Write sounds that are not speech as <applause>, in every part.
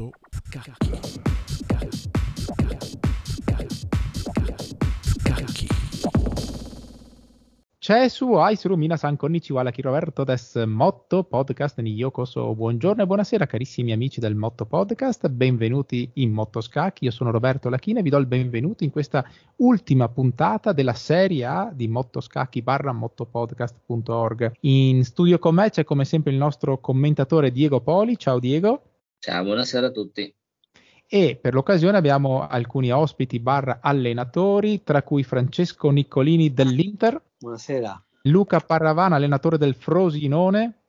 Motto Scacchi. C'è su Aisuru Minasan Konnichiwa Laki Roberto des Motto Podcast ni Yokoso. Buongiorno e buonasera carissimi amici del Motto Podcast, benvenuti in Motto Scacchi. Io sono Roberto Lachina e vi do il benvenuto in questa ultima puntata della serie A di Motto Scacchi barra mottopodcast.org. In studio con me c'è come sempre il nostro commentatore Diego Poli. Ciao Diego. Ciao, buonasera a tutti. E per l'occasione abbiamo alcuni ospiti barra allenatori, tra cui Francesco Niccolini dell'Inter. Buonasera. Luca Parravana, allenatore del Frosinone.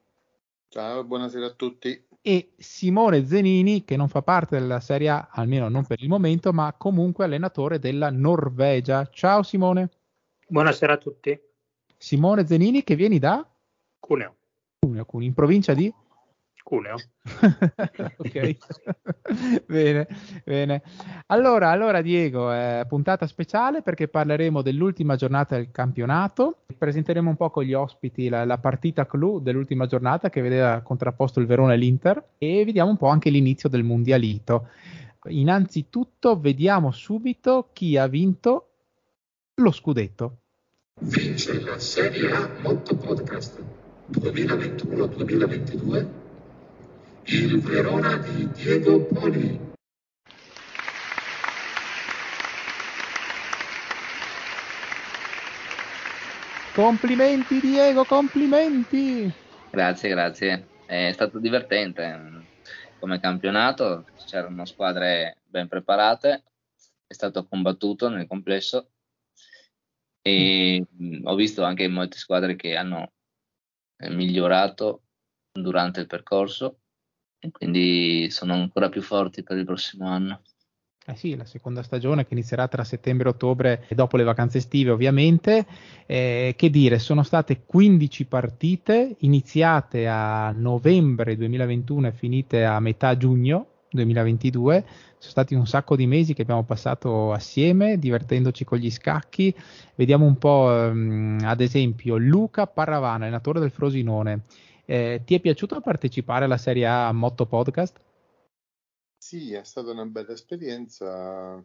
Ciao, buonasera a tutti. E Simone Zenini, che non fa parte della Serie A, almeno non per il momento, ma comunque allenatore della Norvegia. Ciao Simone. Buonasera a tutti. Simone Zenini, che vieni da? Cuneo. Cuneo, Cuneo in provincia di? Cuneo. <laughs> ok, bene, bene. Allora, allora Diego, eh, puntata speciale perché parleremo dell'ultima giornata del campionato, presenteremo un po' con gli ospiti la, la, partita clou dell'ultima giornata che vedeva contrapposto il Verona e l'Inter e vediamo un po' anche l'inizio del mondialito. Innanzitutto vediamo subito chi ha vinto lo scudetto. Vince la Serie A Motto Podcast 2021-2022 il Verona di Diego Poli. Complimenti Diego, complimenti! Grazie, grazie. È stato divertente come campionato, c'erano squadre ben preparate, è stato combattuto nel complesso e ho visto anche molte squadre che hanno migliorato durante il percorso e quindi sono ancora più forti per il prossimo anno. Eh sì, la seconda stagione che inizierà tra settembre e ottobre dopo le vacanze estive ovviamente. Eh, che dire, sono state 15 partite iniziate a novembre 2021 e finite a metà giugno 2022. Sono stati un sacco di mesi che abbiamo passato assieme, divertendoci con gli scacchi. Vediamo un po', um, ad esempio, Luca Parravana, allenatore del Frosinone. Eh, ti è piaciuto partecipare alla Serie A Motto Podcast? Sì, è stata una bella esperienza.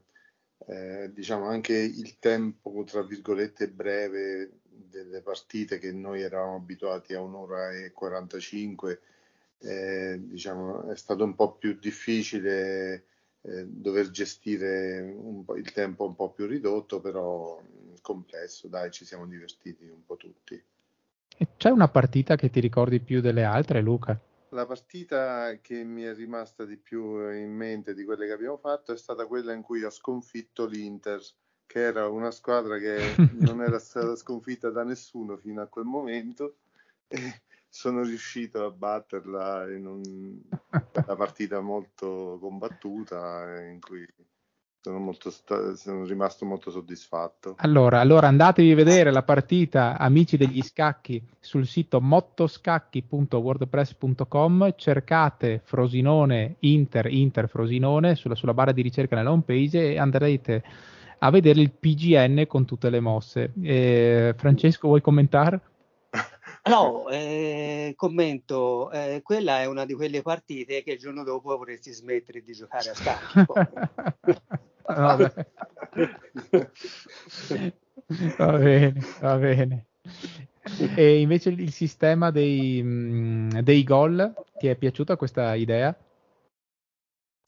Eh, diciamo anche il tempo, tra virgolette, breve delle partite che noi eravamo abituati a un'ora e 45, eh, diciamo, è stato un po' più difficile eh, dover gestire il tempo un po' più ridotto, però complesso, dai, ci siamo divertiti un po' tutti. E c'è una partita che ti ricordi più delle altre, Luca? La partita che mi è rimasta di più in mente di quelle che abbiamo fatto è stata quella in cui ho sconfitto l'Inter, che era una squadra che <laughs> non era stata sconfitta da nessuno fino a quel momento. E sono riuscito a batterla in un, una partita molto combattuta in cui sono, molto sta- sono rimasto molto soddisfatto. Allora, allora andatevi a vedere la partita Amici degli Scacchi sul sito mottoscacchi.wordpress.com, cercate Frosinone Inter, Inter Frosinone sulla, sulla barra di ricerca nella home page e andrete a vedere il PGN con tutte le mosse. Eh, Francesco, vuoi commentare? <laughs> No, eh, commento, eh, quella è una di quelle partite che il giorno dopo vorresti smettere di giocare a scacchi. <laughs> <laughs> va bene, va bene. E invece il sistema dei, dei gol, ti è piaciuta questa idea?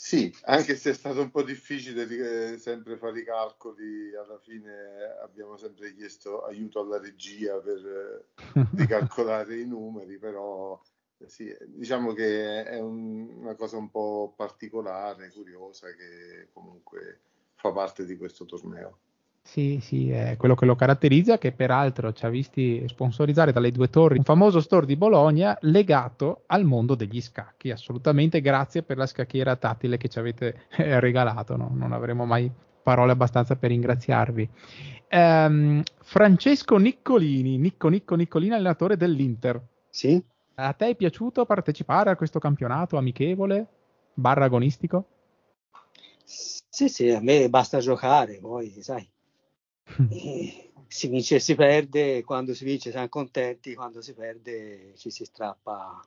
Sì, anche se è stato un po' difficile eh, sempre fare i calcoli, alla fine abbiamo sempre chiesto aiuto alla regia per eh, ricalcolare <laughs> i numeri, però sì, diciamo che è un, una cosa un po' particolare, curiosa, che comunque fa parte di questo torneo. Sì, sì, è quello che lo caratterizza, che peraltro ci ha visti sponsorizzare dalle due torri, un famoso store di Bologna legato al mondo degli scacchi. Assolutamente grazie per la scacchiera tattile che ci avete eh, regalato, no? non avremo mai parole abbastanza per ringraziarvi. Um, Francesco Niccolini, Nicco Nicco Niccolini, allenatore dell'Inter. Sì. A te è piaciuto partecipare a questo campionato amichevole, barra agonistico? Sì, sì, a me basta giocare, poi sai. <laughs> Si vince e si perde, quando si vince siamo contenti, quando si perde ci si strappa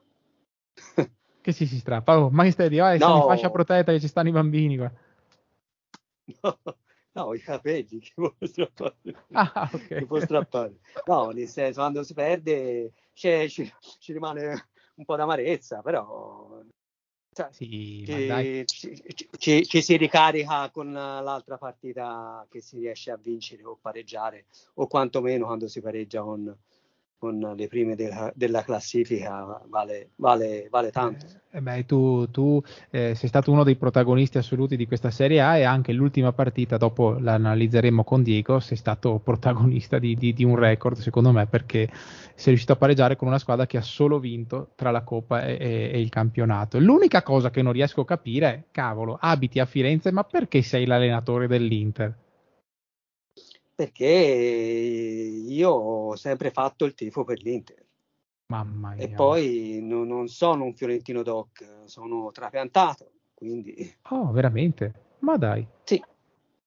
Che si si strappa? Oh, ma che stai di oh, siamo in fascia protetta che ci stanno i bambini qua. <laughs> No, no, i capelli che <laughs> può strappare. Ah, ok. Che può strappare. No, nel senso, quando si perde ci, ci, ci rimane un po' d'amarezza, però cioè, Sì, ci, ci- ci- ci si ricarica con l'altra partita che si riesce a vincere o pareggiare, o quantomeno quando si pareggia con, con le prime della, della classifica, vale, vale, vale tanto. Eh beh, tu, tu, eh, sei stato uno dei protagonisti assoluti di questa Serie A e anche l'ultima partita, dopo l'analizzeremo con Diego, sei stato protagonista di, di- di un record, secondo me, perché sei riuscito a pareggiare con una squadra che ha solo vinto tra la Coppa e, e- e il campionato. L'unica cosa che non riesco a capire è, cavolo, abiti a Firenze, ma perché sei l'allenatore dell'Inter? Perché io ho sempre fatto il tifo per l'Inter. Mamma mia. E poi no- non sono un Fiorentino Doc, sono trapiantato, quindi Oh, veramente? Ma dai. sì,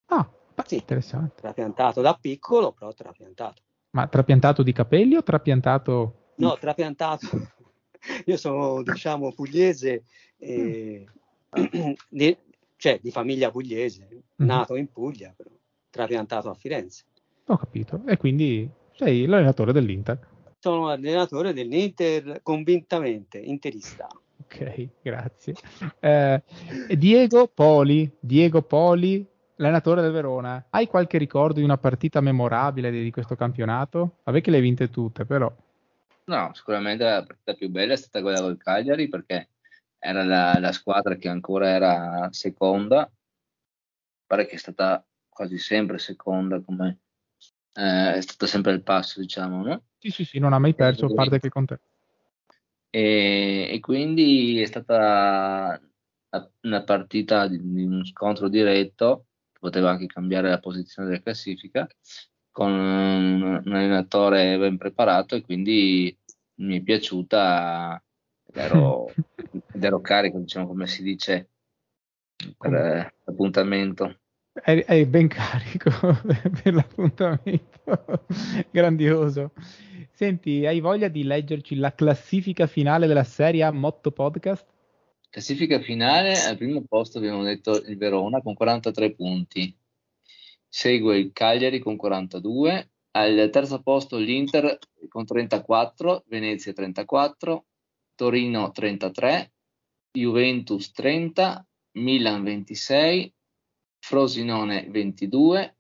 Ah, Sì. interessante. trapiantato da piccolo, però trapiantato. Ma trapiantato di capelli o trapiantato... No, trapiantato. <laughs> Io sono, diciamo, pugliese, e- <clears throat> di, cioè di famiglia pugliese, Mhm. nato in Puglia, però trapiantato a Firenze. Ho capito. E quindi sei l'allenatore dell'Inter. Sono allenatore dell'Inter convintamente, interista. Ok, grazie. Eh, Diego Poli, Diego Poli, allenatore del Verona. Hai qualche ricordo di una partita memorabile di, di questo campionato? Vabbè che le hai vinte tutte, però. No, sicuramente la partita più bella è stata quella col Cagliari perché era la, la squadra che ancora era seconda, pare che è stata quasi sempre seconda, come eh, è stata sempre al passo, diciamo, no? Sì, sì, sì, non ha mai perso, a parte che con te. E, e quindi è stata una- partita di, di uno scontro diretto, poteva anche cambiare la posizione della classifica, con un, un allenatore ben preparato e quindi mi è piaciuta ed ero, <laughs> ed ero carico, diciamo come si dice, per eh, l'appuntamento. È, ben carico <laughs> per l'appuntamento. Grandioso. Senti, hai voglia di leggerci la classifica finale della serie A Motto Podcast? Classifica finale, al primo posto abbiamo detto il Verona con 43 punti, segue il Cagliari con 42, al terzo posto l'Inter con 34, Venezia 34, Torino 33, Juventus 30, Milan 26, Frosinone 22,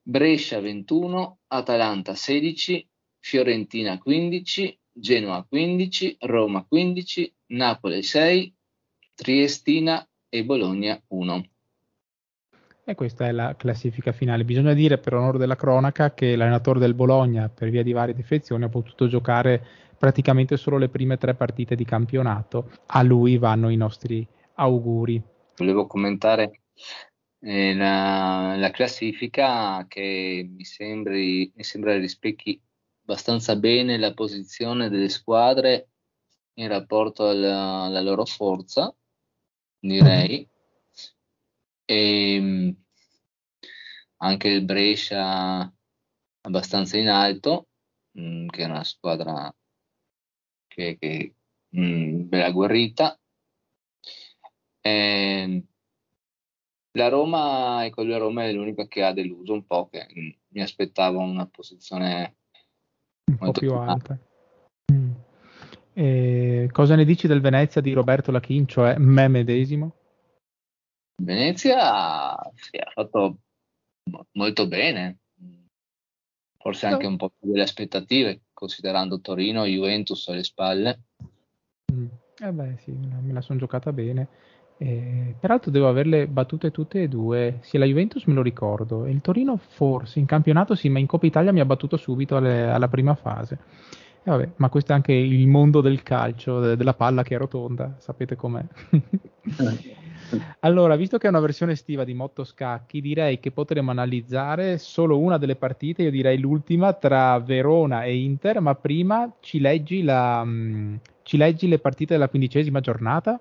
Brescia 21, Atalanta 16, Fiorentina 15, Genoa 15, Roma 15, Napoli 6, Triestina e Bologna 1. E questa è la classifica finale. Bisogna dire per onore della cronaca che l'allenatore del Bologna, per via di varie defezioni, ha potuto giocare praticamente solo le prime tre partite di campionato. A lui vanno i nostri auguri. Volevo commentare eh, la, la classifica che mi, sembri, mi sembra rispecchi abbastanza bene la posizione delle squadre in rapporto alla, alla loro forza, direi. E anche il Brescia abbastanza in alto, mh, che è una squadra che, che mh, bella agguerrita. E la Roma, ecco, la Roma è l'unica che ha deluso un po', che mi aspettavo una posizione Un po' più alta. Mm. E cosa ne dici del Venezia di Roberto Lachin, cioè me medesimo? Venezia sì, ha fatto mo- molto bene, forse anche un po' più delle aspettative, considerando Torino e Juventus alle spalle. Mm. Eh beh, sì, me la sono giocata bene. Eh, peraltro devo averle battute tutte e due. Sia la Juventus me lo ricordo, e il Torino forse in campionato sì, ma in Coppa Italia mi ha battuto subito alle- alla prima fase. E vabbè, ma questo è anche il mondo del calcio, de- della palla che è rotonda, sapete com'è. <laughs> Allora, visto che è una versione estiva di Motto Scacchi, direi che potremmo analizzare solo una delle partite, io direi l'ultima, tra Verona e Inter, ma prima ci leggi, la, mm, ci leggi le partite della quindicesima giornata?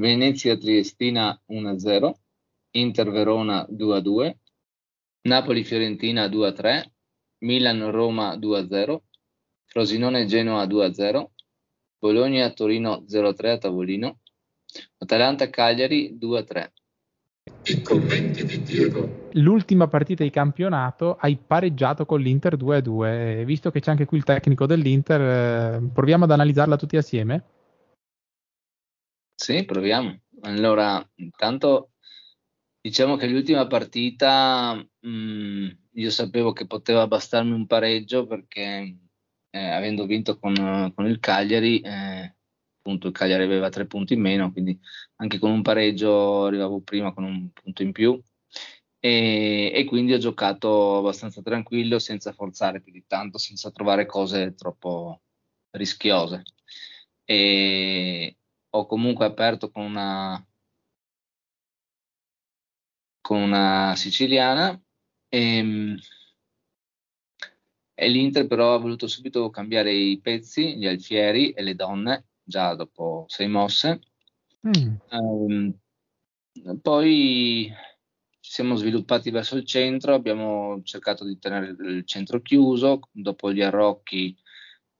Venezia Triestina 1-0, Inter Verona 2-2, Napoli Fiorentina 2-3, Milan Roma 2-0, Frosinone Genoa 2-0, Bologna-Torino 0-3 a tavolino, Atalanta-Cagliari 2-3. I commenti di Diego. L'ultima partita di campionato hai pareggiato con l'Inter 2-2. Visto che c'è anche qui il tecnico dell'Inter, eh, proviamo ad analizzarla tutti assieme? Sì, proviamo. Allora, intanto diciamo che l'ultima partita mh, mm, io sapevo che poteva bastarmi un pareggio perché eh, avendo vinto con, con il Cagliari, eh, appunto il Cagliari aveva tre punti in meno, quindi anche con un pareggio arrivavo prima con un punto in più. E, e, quindi ho giocato abbastanza tranquillo senza forzare più di tanto, senza trovare cose troppo rischiose. E ho comunque aperto con una, con una siciliana e, e l'Inter però ha voluto subito cambiare i pezzi, gli alfieri e le donne già dopo sei mosse. Mm. Um, poi ci siamo sviluppati verso il centro, abbiamo cercato di tenere il centro chiuso, dopo gli arrocchi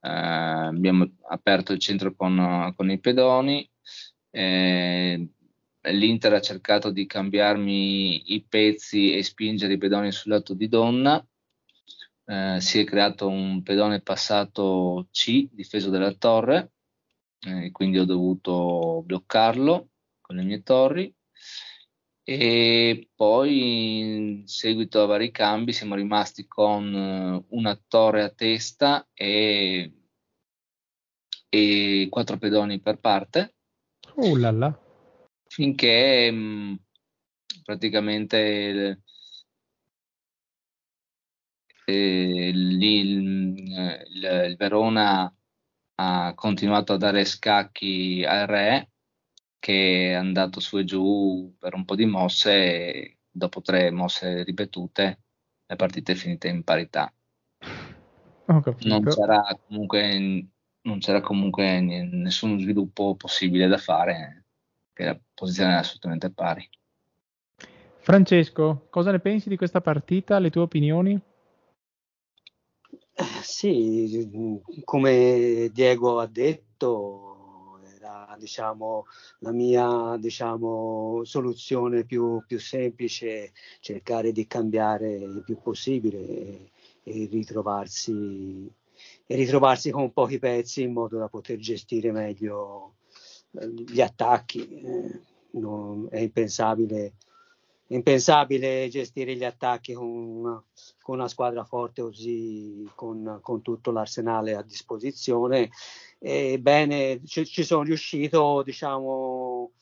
eh, abbiamo aperto il centro con, con i pedoni, eh, l'Inter ha cercato di cambiarmi i pezzi e spingere i pedoni sul lato di donna, eh, si è creato un pedone passato C, difeso dalla torre, eh, quindi ho dovuto bloccarlo con le mie torri e poi in seguito a vari cambi siamo rimasti con eh, una torre a testa e, e quattro pedoni per parte. Oh là là. Finché mh, mm, praticamente il, eh, il, il, il Verona ha continuato a dare scacchi al re che è andato su e giù per un po' di mosse e dopo tre mosse ripetute la partita è finita in parità. Non c'era comunque, non c'era comunque nessun sviluppo possibile da fare, che la posizione era assolutamente pari. Francesco, cosa ne pensi di questa partita? Le tue opinioni? Sì, come Diego ha detto, diciamo, la mia diciamo, soluzione più, più, semplice, cercare di cambiare il più possibile e, e, ritrovarsi, e ritrovarsi con pochi pezzi in modo da poter gestire meglio eh, gli attacchi. Eh, non, è impensabile impensabile gestire gli attacchi con con una squadra forte così, con, con, tutto l'arsenale a disposizione. Ebbene, ci, ci sono riuscito, diciamo,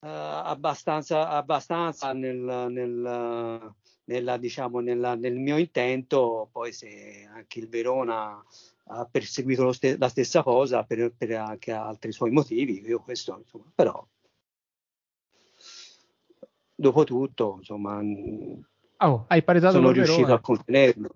eh, abbastanza, abbastanza nel, nel, nella, diciamo, nella, nel mio intento, poi se anche il Verona ha perseguito ste- la stessa cosa per, per, anche altri suoi motivi, io questo, insomma, però dopo tutto, insomma, oh, hai pareggiato sono riuscito a contenerlo.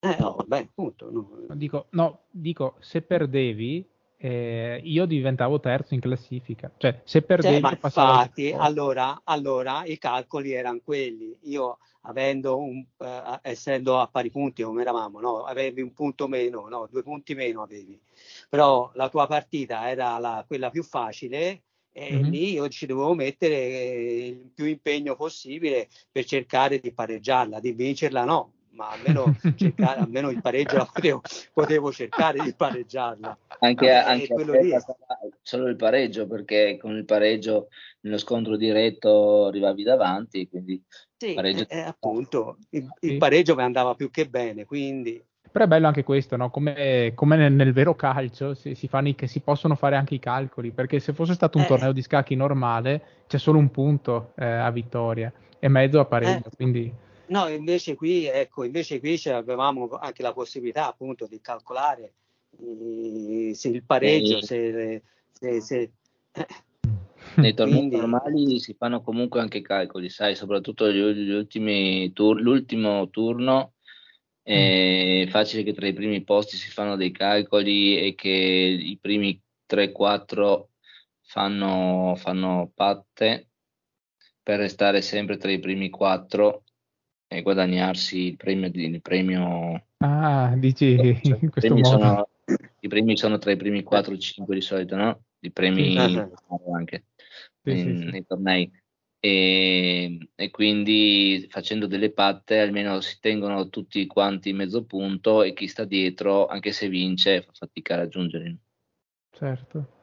Eh, no, vabbè, appunto. No. Dico, no, dico, se perdevi, eh, io diventavo terzo in classifica. Cioè, se perdevi, cioè, infatti, allora, allora, i calcoli erano quelli. Io, avendo un, eh, essendo a pari punti come eravamo, no? avevi un punto meno, no? due punti meno avevi. Però la tua partita era la, quella più facile e mm-hmm. lì io ci dovevo mettere il più impegno possibile per cercare di pareggiarla, di vincerla no, ma almeno, cercare, <laughs> almeno il pareggio la potevo, potevo, cercare di pareggiarla. Anche, eh, anche solo il pareggio, perché con il pareggio nello scontro diretto arrivavi davanti, quindi sì, pareggio... eh, appunto, il, il pareggio mi andava più che bene, quindi però è bello anche questo, no? come, come nel, nel, vero calcio si, si, fanno i, si, possono fare anche i calcoli, perché se fosse stato un eh. torneo di scacchi normale c'è solo un punto eh, a vittoria e mezzo a pareggio. Eh. Quindi... No, invece qui, ecco, invece qui avevamo anche la possibilità appunto di calcolare eh, se il pareggio, se, se, se <coughs> nei tornei Quindi... normali si fanno comunque anche i calcoli, sai, soprattutto gli, gli ultimi tur- l'ultimo turno è facile che tra i primi posti si fanno dei calcoli e che i primi 3-4 fanno, fanno patte per restare sempre tra i primi 4 e guadagnarsi il premio. Il premio ah, dici cioè, in questo modo. Sono, i primi sono tra i primi 4 o 5 di solito, no? I premi Sì. anche Sì, sì, in- sì. nei tornei. E, e quindi facendo delle patte almeno si tengono tutti quanti mezzo punto e chi sta dietro, anche se vince, fa fatica a raggiungerli. Certo.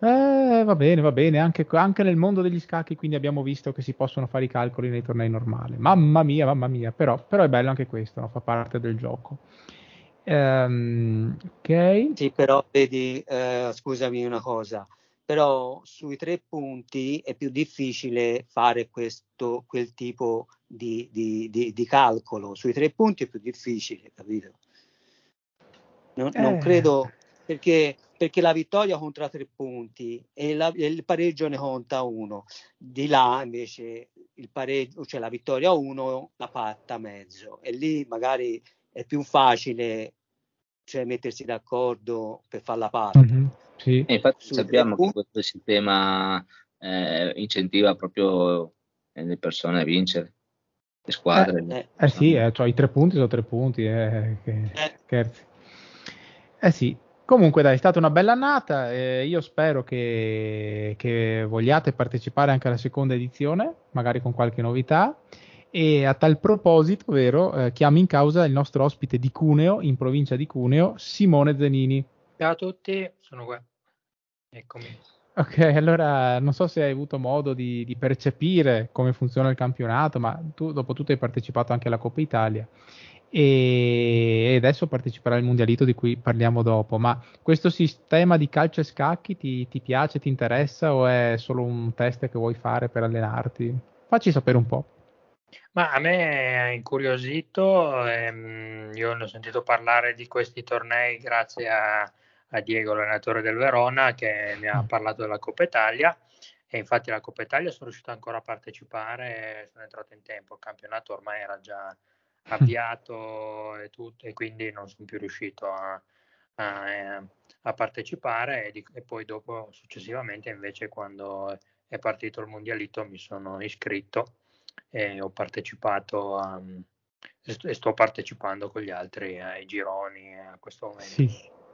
Eh, va bene, va bene, anche, anche nel mondo degli scacchi quindi abbiamo visto che si possono fare i calcoli nei tornei normali. Mamma mia, mamma mia, però, però è bello anche questo, no? fa parte del gioco. Ehm, ok, Sì, però vedi, eh, scusami una cosa, però sui tre punti è più difficile fare questo, quel tipo di, di- di- di calcolo. Sui tre punti è più difficile, capito? Non, non Eh. credo perché, perché la vittoria conta tre punti e, la- e il pareggio ne conta uno. Di là invece il pareggio, cioè la vittoria uno, la patta mezzo e lì magari è più facile cioè, mettersi d'accordo per fare la patta. Mhm, sì. E infatti Sui sappiamo che questo sistema eh, incentiva proprio eh, le persone a vincere, le squadre. Eh, Eh sì, eh, cioè, i tre punti sono tre punti, eh, che- Eh. scherzi. Eh sì, comunque dai, è stata una bella annata, eh, io spero che, che vogliate partecipare anche alla seconda edizione, magari con qualche novità. E a tal proposito, vero, eh, chiamo in causa il nostro ospite di Cuneo, in provincia di Cuneo, Simone Zenini. Ciao a tutti, sono qua. Eccomi. Ok, allora non so se hai avuto modo di, di percepire come funziona il campionato, ma tu dopo tutto hai partecipato anche alla Coppa Italia e, adesso parteciperai al Mondialito di cui parliamo dopo. Ma questo sistema di calcio e scacchi ti, ti piace, ti interessa o è solo un test che vuoi fare per allenarti? Facci sapere un po'. Ma a me ha incuriosito, ehm, io ne ho sentito parlare di questi tornei grazie a, a Diego, allenatore del Verona, che mi ha parlato della Coppa Italia. E infatti la Coppa Italia sono riuscito ancora a partecipare, sono entrato in tempo, il campionato ormai era già <laughs> avviato e tutto e quindi non sono più riuscito a, a, a partecipare. E, di- e poi dopo successivamente invece quando è partito il mondialito mi sono iscritto e ho partecipato a, e sto- e sto partecipando con gli altri ai gironi a questo momento. Sì,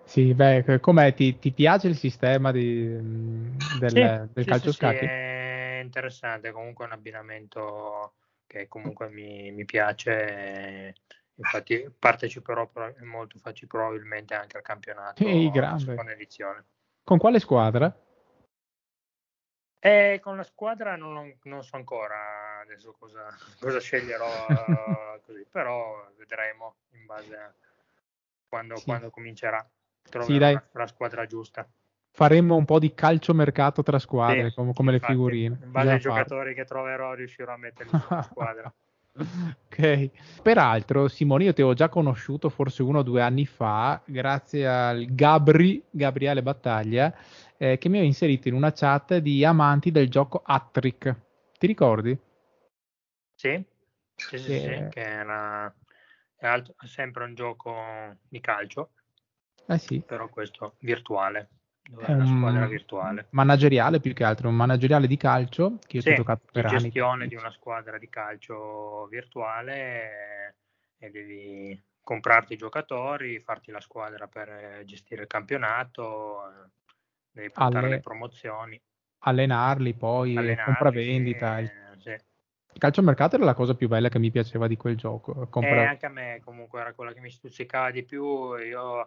sì, beh, com'è? Ti, ti piace il sistema di- del, Sì, del sì, calcio sì, sì, scacchi? è interessante, comunque è un abbinamento che comunque mi, mi piace, infatti parteciperò molto facile probabilmente anche al campionato Ehi, grande. seconda edizione. Con quale squadra? E con la squadra non, non so ancora adesso cosa, <laughs> cosa sceglierò eh, <laughs> così, però vedremo in base a quando, Sì. quando comincerà. Troverò Sì, la, squadra giusta. Faremmo un po' di calciomercato tra squadre, Sì, come, come le infatti, figurine. In base ai giocatori che troverò riuscirò a metterli sulla squadra. <laughs> ok. Peraltro, Simone, io ti avevo già conosciuto forse uno o due anni fa, grazie al Gabri, Gabriele Battaglia, eh, che mi aveva inserito in una chat di amanti del gioco Attrick. Ti ricordi? Sì, sì, sì, Che- sì, che era, è sempre un gioco di calcio, Eh sì. però questo virtuale, dove È una un squadra virtuale. manageriale più che altro, un manageriale di calcio che io Sì, ho giocato per anni. gestione di una squadra di calcio virtuale e, devi comprarti i giocatori, farti la squadra per eh, gestire il campionato, eh, devi puntare Alle- le promozioni, allenarli poi, allenarli, compravendita. sì, Il eh, sì. il calciomercato era la cosa più bella che mi piaceva di quel gioco. E Compra- anche a me comunque era quella che mi stuzzicava di più, io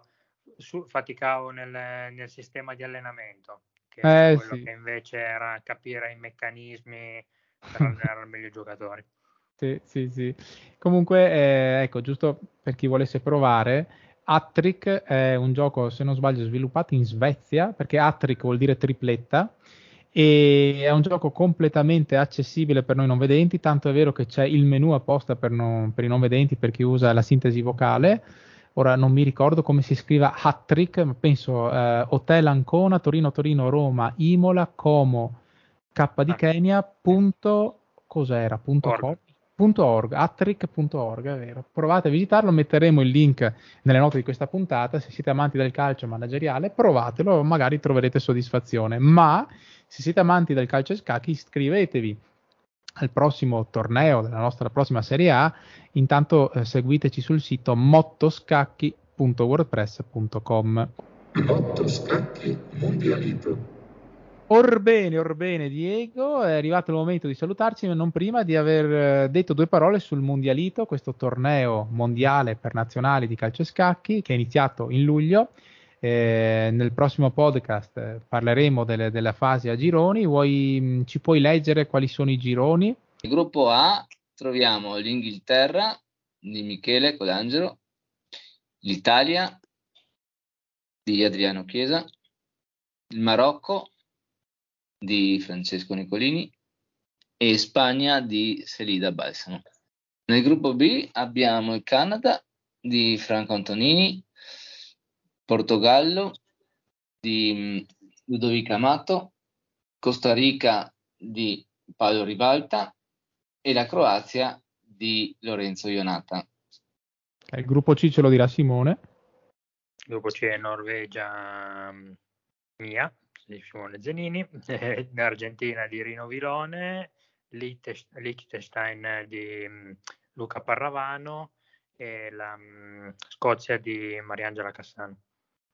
su- faticavo nel, nel sistema di allenamento, che Eh, quello sì. che invece era capire i meccanismi <laughs> per allenare meglio i giocatori. Sì, sì, sì. Comunque, eh, ecco, giusto per chi volesse provare, Attrick è un gioco, se non sbaglio, sviluppato in Svezia, perché Attrick vuol dire tripletta, e è un gioco completamente accessibile per noi non vedenti, tanto è vero che c'è il menu apposta per, non- per i non vedenti, per chi usa la sintesi vocale. Ora non mi ricordo come si scriva Hattrick, ma penso eh, Hotel Ancona, Torino, Torino, Roma, Imola, Como, K di Ah. Kenya, punto, cos'era? Punto Org. .org, attrick.org, è vero. Provate a visitarlo, metteremo il link nelle note di questa puntata. Se siete amanti del calcio manageriale, provatelo, magari troverete soddisfazione. Ma se siete amanti del calcio e scacchi, iscrivetevi al prossimo torneo della nostra prossima Serie A. Intanto eh, seguiteci sul sito podcast.wordpress.com. Otto mondialito. Orbene, orbene Diego, è arrivato il momento di salutarci, ma non prima di aver eh, detto due parole sul Mondialito, questo torneo mondiale per nazionali di calcio e scacchi che è iniziato in luglio. Eh, nel prossimo podcast eh, parleremo delle, della fase a gironi. Vuoi, mh, ci puoi leggere quali sono i gironi? Nel gruppo A troviamo l'Inghilterra di Michele Colangelo, l'Italia di Adriano Chiesa, il Marocco di Francesco Nicolini e Spagna di Selida Balsamo. Nel gruppo B abbiamo il Canada di Franco Antonini, Portogallo di mm, Ludovica Amato, Costa Rica di Paolo Ribalta e la Croazia di Lorenzo Ionata. Il gruppo C ce lo dirà Simone. Dopo c'è Norvegia mm, mia, di Simone Zenini, l'Argentina <laughs> di Rino Vilone, Liechtenstein di mm, Luca Parravano e la mm, Scozia di Mariangela Cassano.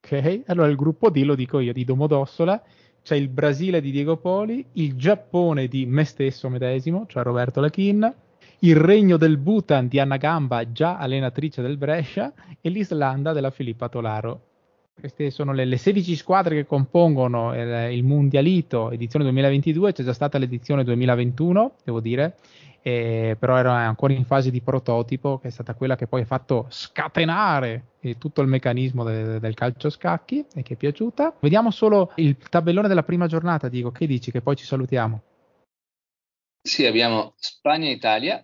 Ok, allora il gruppo D lo dico io di Domodossola. C'è il Brasile di Diego Poli, il Giappone di me stesso medesimo, cioè Roberto Lachin, il Regno del Bhutan di Anna Gamba, già allenatrice del Brescia, e l'Islanda della Filippa Tolaro. Queste sono le, le 16 squadre che compongono il, il Mundialito edizione 2022, c'è già stata l'edizione 2021, devo dire, eh, però era ancora in fase di prototipo, che è stata quella che poi ha fatto scatenare eh, tutto il meccanismo de- del calcio scacchi e che è piaciuta. Vediamo solo il tabellone della prima giornata, Diego, che dici? Che poi ci salutiamo. Sì, abbiamo Spagna-Italia,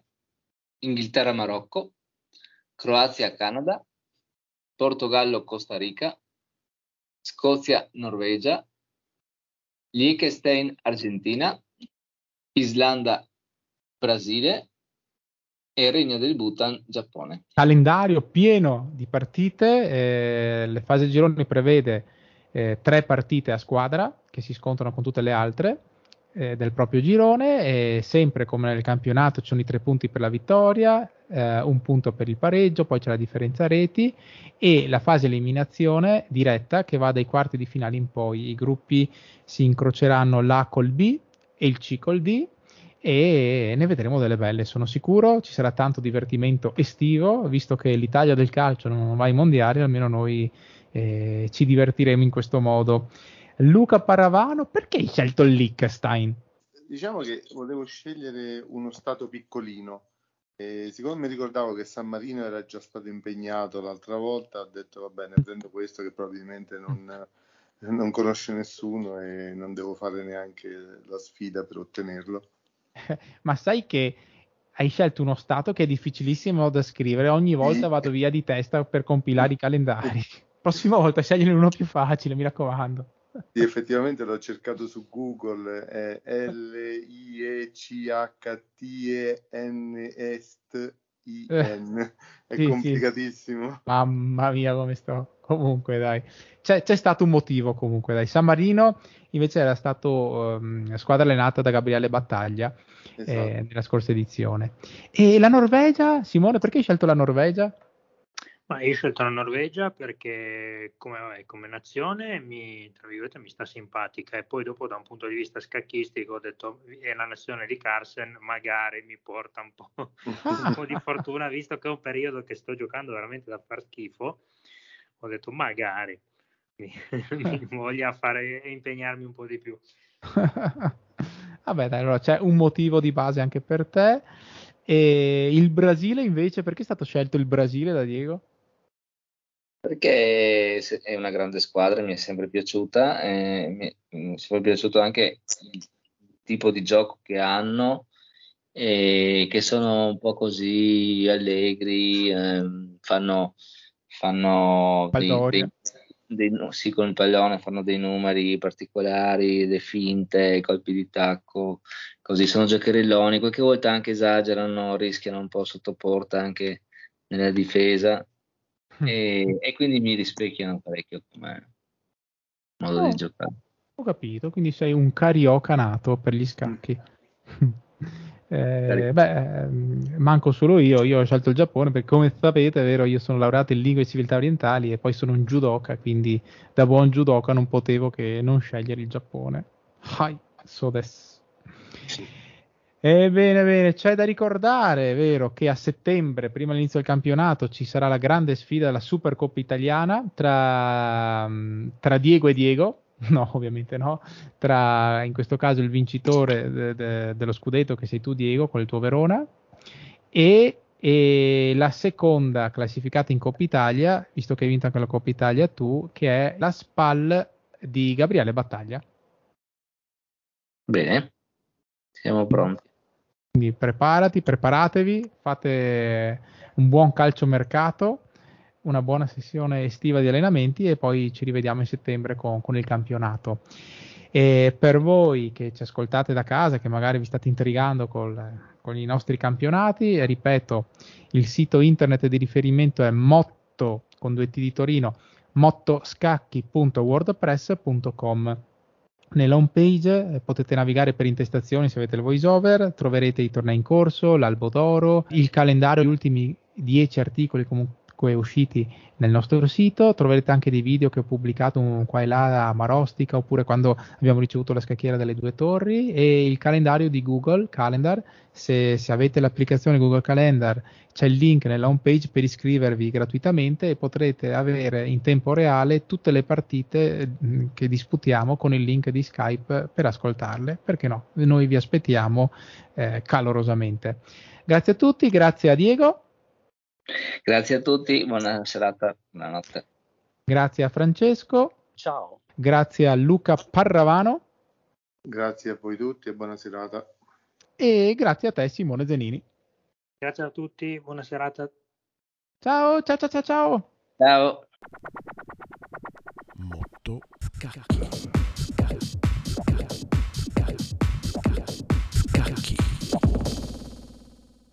Inghilterra-Marocco, Croazia-Canada, Portogallo-Costa Rica, Scozia-Norvegia, Liechtenstein-Argentina, Islanda-Brasile e Regno del Bhutan-Giappone. Calendario pieno di partite, eh, le fasi gironi prevede eh, tre partite a squadra che si scontrano con tutte le altre eh, del proprio girone e sempre come nel campionato ci sono i tre punti per la vittoria, eh, un punto per il pareggio, poi c'è la differenza reti e la fase eliminazione diretta che va dai quarti di finale in poi. I gruppi si incroceranno l'A col B e il C col D e ne vedremo delle belle, sono sicuro. Ci sarà tanto divertimento estivo, visto che l'Italia del calcio non va ai mondiali, almeno noi eh, ci divertiremo in questo modo. Luca Paravano, perché hai scelto il Liechtenstein? Diciamo che volevo scegliere uno stato piccolino. E siccome mi ricordavo che San Marino era già stato impegnato l'altra volta, ho detto va bene, prendo questo che probabilmente non, <laughs> non conosce nessuno e non devo fare neanche la sfida per ottenerlo. <laughs> Ma sai che hai scelto uno stato che è difficilissimo da scrivere, ogni volta vado via di testa per compilare i calendari. <laughs> Prossima volta scegli uno più facile, mi raccomando. Sì, effettivamente l'ho cercato su Google, è L-I-E-C-H-T-E-N-S-I-N, è Sì, sì. complicatissimo. Mamma mia, come sto. Comunque, dai. C'è, c'è stato un motivo, comunque, dai. San Marino invece era stato ehm, squadra allenata da Gabriele Battaglia eh, Esatto. nella scorsa edizione. E la Norvegia, Simone, perché hai scelto la Norvegia? Ma io ho scelto la Norvegia perché come, vabbè, come nazione mi, mi sta simpatica e poi dopo da un punto di vista scacchistico ho detto è la nazione di Carlsen, magari mi porta un po', <laughs> un po' di <laughs> fortuna visto che è un periodo che sto giocando veramente da far schifo. Ho detto magari mi, <laughs> mi voglia fare impegnarmi un po' di più. Vabbè, dai, allora c'è un motivo di base anche per te. E il Brasile invece, perché è stato scelto il Brasile da Diego? Perché è una grande squadra, mi è sempre piaciuta, e mi è sempre piaciuto anche il tipo di gioco che hanno, e che sono un po' così allegri, ehm, fanno, fanno dei, dei- dei- sì, con il pallone fanno dei numeri particolari, le finte, colpi di tacco, così sono giocherelloni, qualche volta anche esagerano, rischiano un po' sotto porta anche nella difesa e, e quindi mi rispecchiano parecchio come modo Oh. di giocare. Ho capito, quindi sei un carioca nato per gli scacchi. <laughs> Eh, beh, ehm, manco solo io, io ho scelto il Giappone perché come sapete, vero, io sono laureato in lingue e civiltà orientali e poi sono un judoka, quindi da buon judoka non potevo che non scegliere il Giappone. Hai, so des. Ebbene, bene, c'è da ricordare, vero, che a settembre, prima dell'inizio del campionato, ci sarà la grande sfida della Supercoppa italiana tra, tra Diego e Diego, <laughs> No, ovviamente no. Tra in questo caso il vincitore de, de, dello scudetto, che sei tu, Diego, con il tuo Verona, e, e, la seconda classificata in Coppa Italia, visto che hai vinto anche la Coppa Italia tu, che è la SPAL di Gabriele Battaglia. Bene, siamo pronti. Quindi preparati, preparatevi, fate un buon calciomercato una buona sessione estiva di allenamenti e poi ci rivediamo in settembre con, con il campionato. E per voi che ci ascoltate da casa, che magari vi state intrigando col, con i nostri campionati, ripeto, il sito internet di riferimento è motto con due T di Torino, mottoscacchi.wordpress.com. Nella home page eh, potete navigare per intestazioni se avete il voiceover, troverete i tornei in corso, l'albo d'oro, il calendario, gli ultimi 10 articoli comunque comunque usciti nel nostro sito. Troverete anche dei video che ho pubblicato qua e là a Marostica oppure quando abbiamo ricevuto la scacchiera delle due torri e il calendario di Google Calendar. Se, se avete l'applicazione Google Calendar c'è il link nella home page per iscrivervi gratuitamente e potrete avere in tempo reale tutte le partite mm, che disputiamo con il link di Skype per ascoltarle. Perché no? Noi vi aspettiamo eh, calorosamente. Grazie a tutti, grazie a Diego. Grazie a tutti, buona serata, buonanotte. Grazie a Francesco. Ciao. Grazie a Luca Parravano. Grazie a voi tutti e buona serata. E grazie a te Simone Zenini. Grazie a tutti, buona serata. Ciao, ciao, ciao, ciao, ciao. Ciao. Motto scacchi.